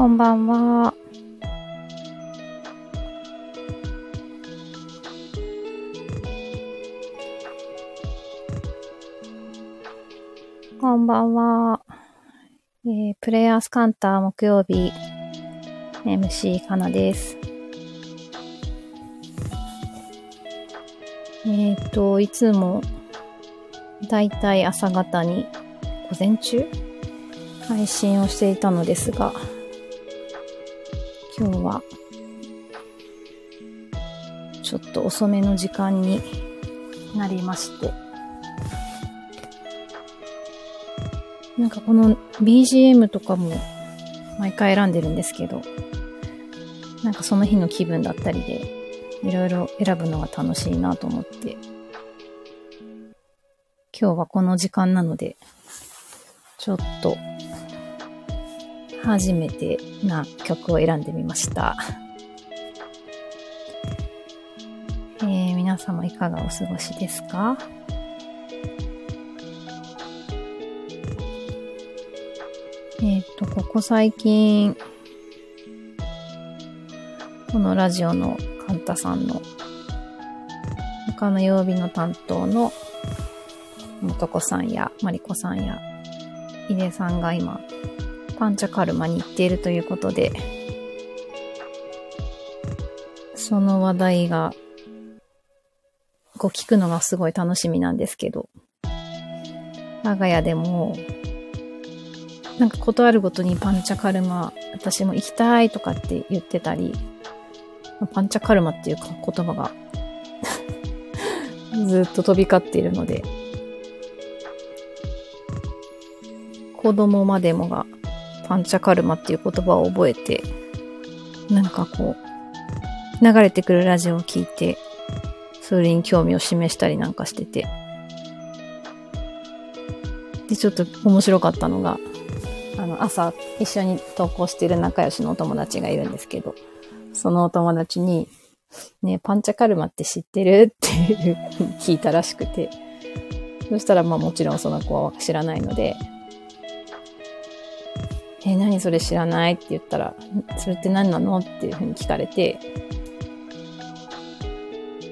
こんばんは。こんばんは。えー、プレイヤースカンター木曜日、MC かなです。えっ、ー、と、いつも、だいたい朝方に、午前中配信をしていたのですが、今日は、ちょっと遅めの時間になりまして、なんかこの BGM とかも毎回選んでるんですけど、なんかその日の気分だったりで、いろいろ選ぶのが楽しいなと思って、今日はこの時間なので、ちょっと初めてな曲を選んでみました。えー、皆様いかがお過ごしですか？えっ、ー、と、ここ最近、このラジオのカンタさんの、他の曜日の担当の、もとこさんや、まりこさんや、いでさんが今、パンチャカルマに行っているということで、その話題が、こう聞くのがすごい楽しみなんですけど、我が家でも、なんか断るごとにパンチャカルマ、私も行きたいとかって言ってたり、パンチャカルマっていうか言葉が ずっと飛び交っているので、子供までもがパンチャカルマっていう言葉を覚えて、なんかこう、流れてくるラジオを聞いて、それに興味を示したりなんかしてて。で、ちょっと面白かったのが、あの、朝一緒に投稿してる仲良しのお友達がいるんですけど、そのお友達に、ねパンチャカルマって知ってる？っていう聞いたらしくて、そしたらまあもちろんその子は知らないので、え何それ知らない？って言ったら、それって何なの？っていうふうに聞かれて、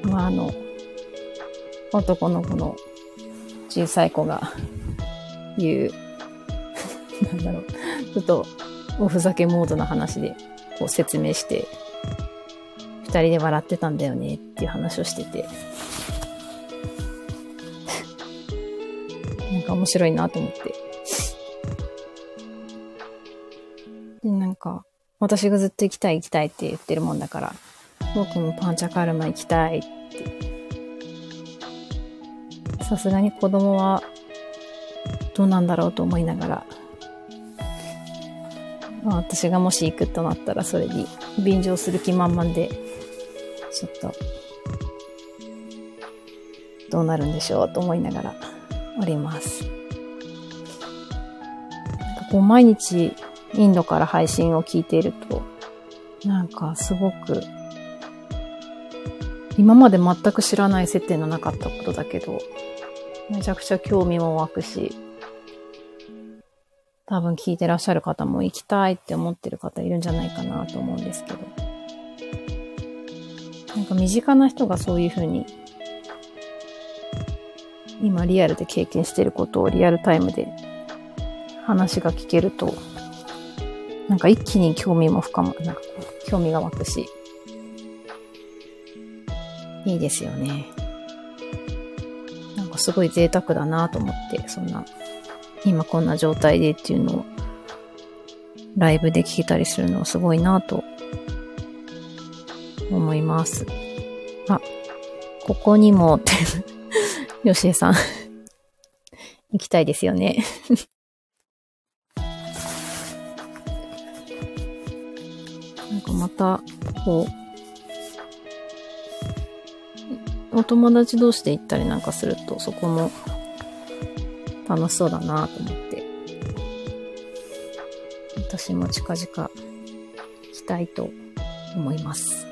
まあ、あの、男の子の小さい子が言う、なんだろう、ちょっとおふざけモードな話でこう説明して、二人で笑ってたんだよねっていう話をしてて、なんか面白いなと思って。私がずっと行きたい行きたいって言ってるもんだから、僕もパンチャカルマ行きたいって。さすがに子供はどうなんだろうと思いながら、まあ、私がもし行くとなったらそれに便乗する気満々で、ちょっと、どうなるんでしょうと思いながらおります。なんかこう毎日インドから配信を聞いていると、なんかすごく、今まで全く知らない接点のなかったことだけど、めちゃくちゃ興味も湧くし、多分聞いてらっしゃる方も行きたいって思ってる方いるんじゃないかなと思うんですけど。なんか身近な人がそういうふうに、今リアルで経験してることをリアルタイムで話が聞けると、なんか一気に興味も深まる、なんか興味が湧くし、いいですよね。なんかすごい贅沢だなと思って、そんな、今こんな状態でっていうのを、ライブで聞けたりするのはすごいなと思います。あ、ここにも、よしえさん行きたいですよねまた、こう、お友達同士で行ったりなんかすると、そこも楽しそうだなと思って、私も近々行きたいと思います。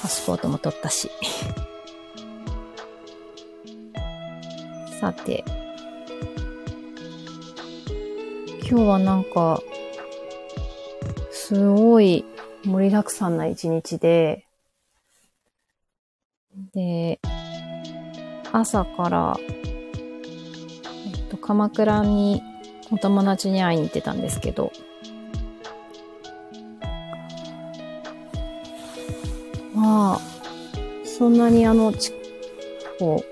パスポートも取ったし。さて、今日はなんか、すごい盛りだくさんな一日で、で、朝から、えっと、鎌倉にお友達に会いに行ってたんですけど、まあ、そんなにあの、こ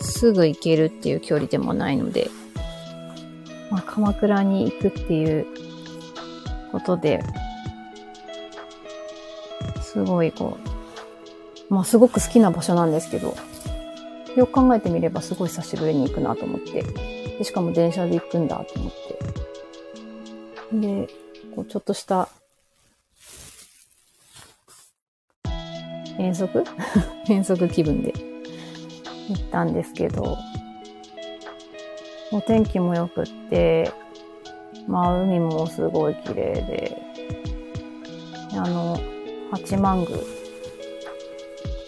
う、すぐ行けるっていう距離でもないので、まあ、鎌倉に行くっていうことで、すごいこう、まあすごく好きな場所なんですけど、よく考えてみればすごい久しぶりに行くなと思って、でしかも電車で行くんだと思って、で、こうちょっとした遠足？遠足気分で行ったんですけど、お天気も良くって、まあ海もすごい綺麗で、あの、八幡宮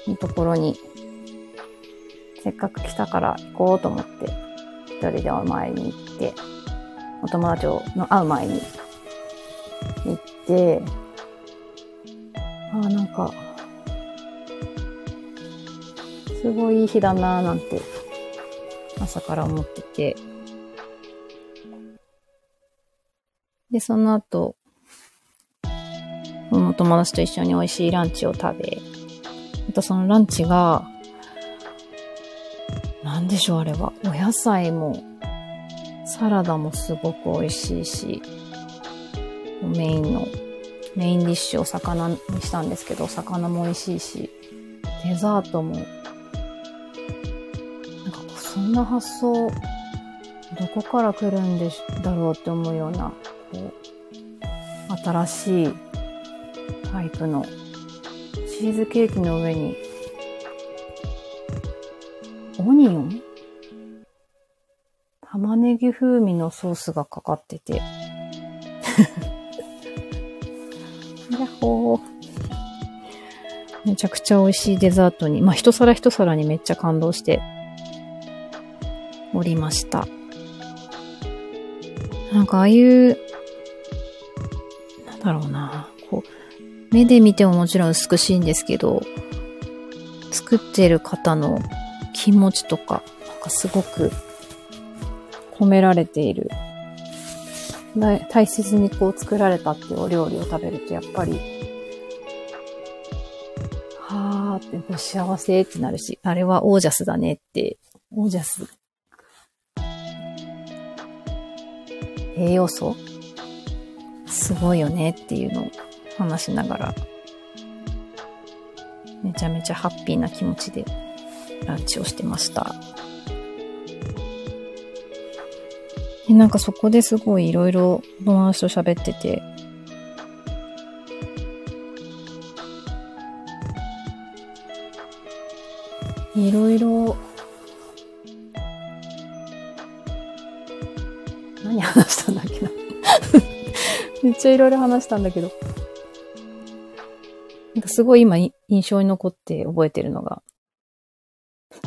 のところに、せっかく来たから行こうと思って、一人でお参りに行って、お友達の会う前に行って、ああ、なんか、すごいいい日だなぁなんて朝から思ってて。で、その後、その友達と一緒に美味しいランチを食べ、またそのランチが、なんでしょうあれは。お野菜も、サラダもすごく美味しいし、メインの、メインディッシュを魚にしたんですけど、魚も美味しいし、デザートもなんかそんな発想、どこから来るんでだろうって思うような、こう、新しいタイプのチーズケーキの上に、オニオン？玉ねぎ風味のソースがかかってて。やっほー。めちゃくちゃ美味しいデザートに、まあ、一皿一皿にめっちゃ感動して、おりました。なんかああいう、だろうな、こう、目で見てももちろん美しいんですけど、作ってる方の気持ちとか、なんかすごく込められている。大切にこう作られたっていうお料理を食べるとやっぱり、はーって幸せってなるし、あれはオージャスだねって、オージャス栄養素すごいよねっていうのを話しながら、めちゃめちゃハッピーな気持ちでランチをしてました。で、なんかそこですごいいろいろ友達と喋ってて、いろいろちゃいろいろ話したんだけど。なんかすごい今印象に残って覚えてるのが。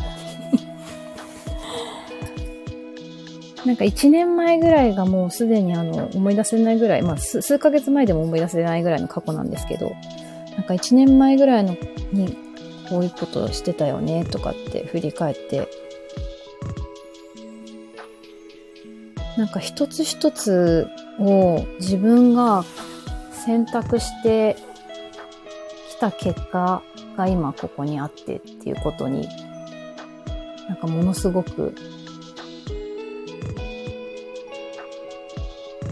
なんか一年前ぐらいがもうすでにあの思い出せないぐらい、まあ数ヶ月前でも思い出せないぐらいの過去なんですけど、なんか一年前ぐらいのにこういうことしてたよねとかって振り返ってなんか一つ一つを自分が選択してきた結果が今ここにあってっていうことに、なんかものすごく、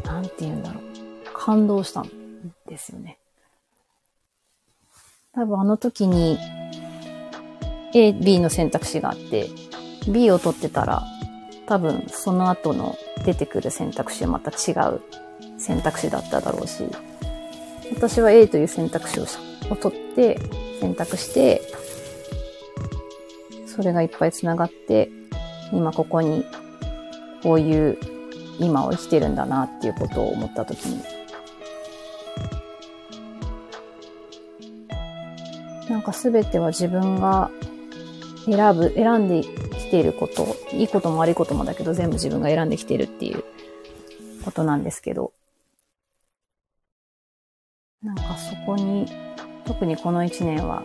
なんて言うんだろう。感動したんですよね。多分あの時に A、B の選択肢があって、B を取ってたら、多分その後の出てくる選択肢はまた違う選択肢だっただろうし、私は A という選択肢をを取って選択して、それがいっぱい繋がって、今ここにこういう今を生きてるんだなっていうことを思ったときに、なんかすべては自分が選ぶ、選んでていること、いいことも悪いこともだけど全部自分が選んできているっていうことなんですけど、なんかそこに、特にこの一年は、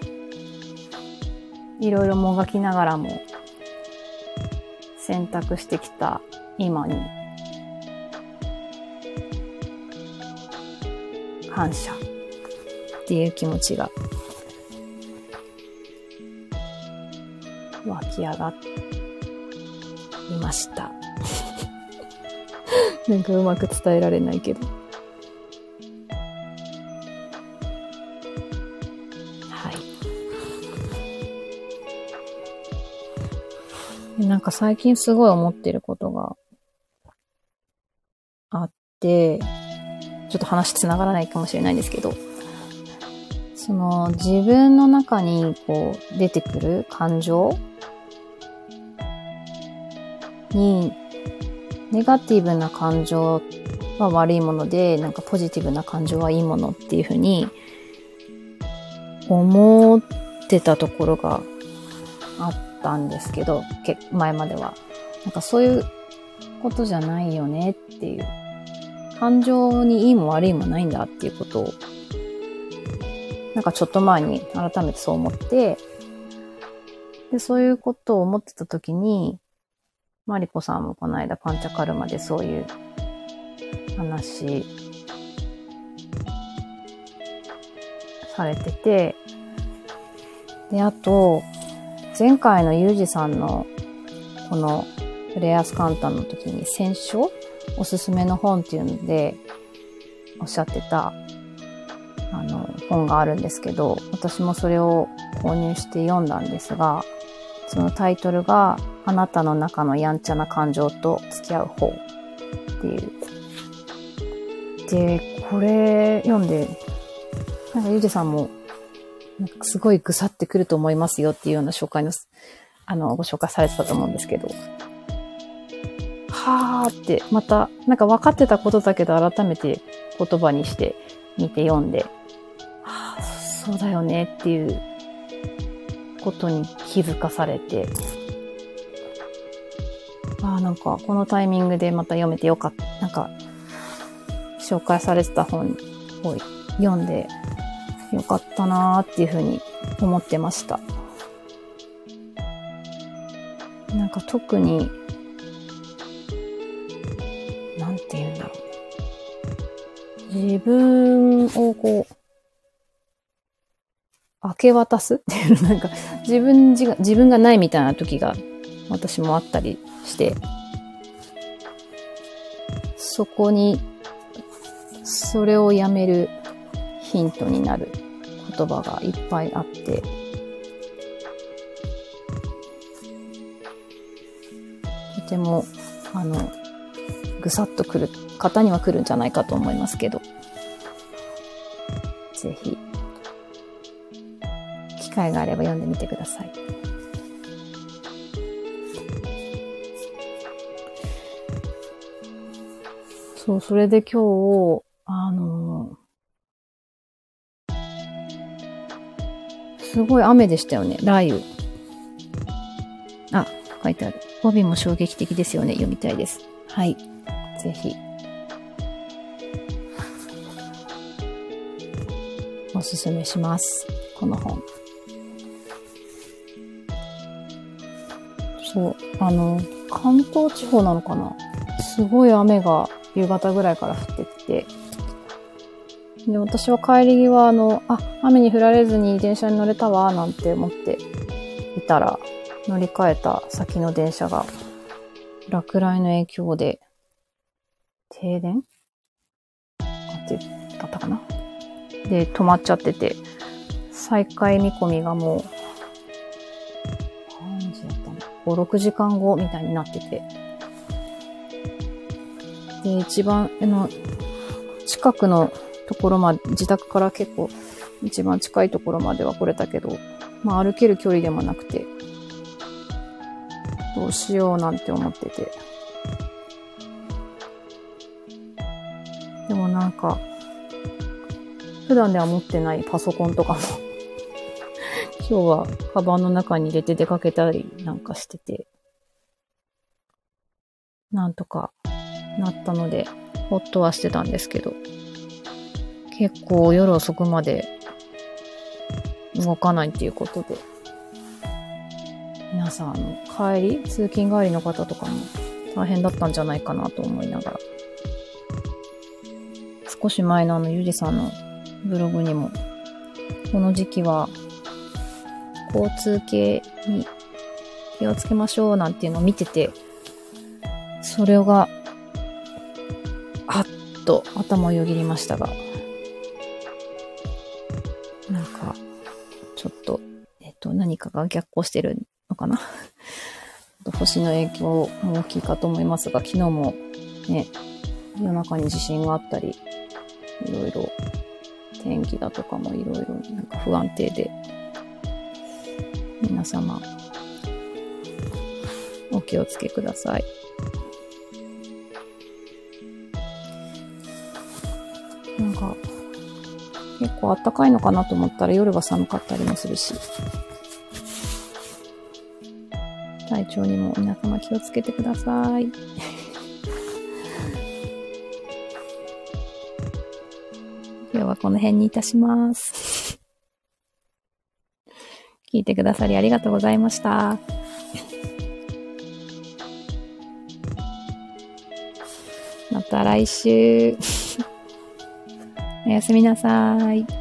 いろいろもがきながらも、選択してきた今に、感謝っていう気持ちが湧き上がってりました。なんかうまく伝えられないけど。はい。なんか最近すごい思ってることがあって、ちょっと話つながらないかもしれないんですけど、その自分の中にこう出てくる感情にネガティブな感情は悪いもので、なんかポジティブな感情はいいものっていうふうに思ってたところがあったんですけど、前までは。なんかそういうことじゃないよねっていう。感情にいいも悪いもないんだっていうことを、なんかちょっと前に改めてそう思って、で、そういうことを思ってた時に、マリコさんもこの間パンチャカルマでそういう話されてて、で、あと、前回のユージさんのこのプレイヤースカンタの時に選書おすすめの本っていうのでおっしゃってたあの本があるんですけど、私もそれを購入して読んだんですが、そのタイトルがあなたの中のやんちゃな感情と付き合う方っていう。で、これ読んで、なんかゆうじさんも、なんかすごいぐさってくると思いますよっていうような紹介の、あの、ご紹介されてたと思うんですけど、はーって、また、なんか分かってたことだけど改めて言葉にして見て読んで、はあ、そうだよねっていうことに気づかされて、ああ、なんか、このタイミングでまた読めてよかった。なんか、紹介されてた本を読んでよかったなーっていうふうに思ってました。なんか特に、なんて言うんだろう。自分をこう、明け渡すっていう、なんか、自分自自分がないみたいな時が私もあったりして、そこに、それをやめるヒントになる言葉がいっぱいあって、とても、あの、ぐさっとくる方には来るんじゃないかと思いますけど、ぜひ、機会があれば読んでみてください。そう、それで今日、あのすごい雨でしたよね、雷雨。あ、書いてある。帯も衝撃的ですよね、読みたいです。はい。ぜひ。おすすめします。この本。そう、あの、関東地方なのかなすごい雨が夕方ぐらいから降ってきて、で、私は帰り際、あの、あ、雨に降られずに電車に乗れたわ、なんて思っていたら、乗り換えた先の電車が、落雷の影響で、停電？ってだったかな？で、止まっちゃってて、再開見込みがもう、何時だったの ?5、6時間後みたいになってて、で、一番、あの、近くのところまで、自宅から結構一番近いところまでは来れたけど、まあ歩ける距離でもなくて、どうしようなんて思ってて。でもなんか、普段では持ってないパソコンとかも 今日はカバンの中に入れて出かけたりなんかしてて、なんとかなったので、ほっとはしてたんですけど、結構夜遅くまで動かないっていうことで、皆さん、あの、帰り、通勤帰りの方とかも大変だったんじゃないかなと思いながら、少し前のあの、ゆりさんのブログにも、この時期は、交通系に気をつけましょうなんていうのを見てて、それが、と頭をよぎりましたが、なんか、ちょっと、えっと、何かが逆行してるのかな？星の影響も大きいかと思いますが、昨日もね、夜中に地震があったり、いろいろ天気だとかもいろいろなんか不安定で、皆様、お気をつけください。か、結構暖かいのかなと思ったら夜は寒かったりもするし、体調にも皆様気をつけてください。今日はこの辺にいたします。聞いてくださりありがとうございました。また来週。おやすみなさい。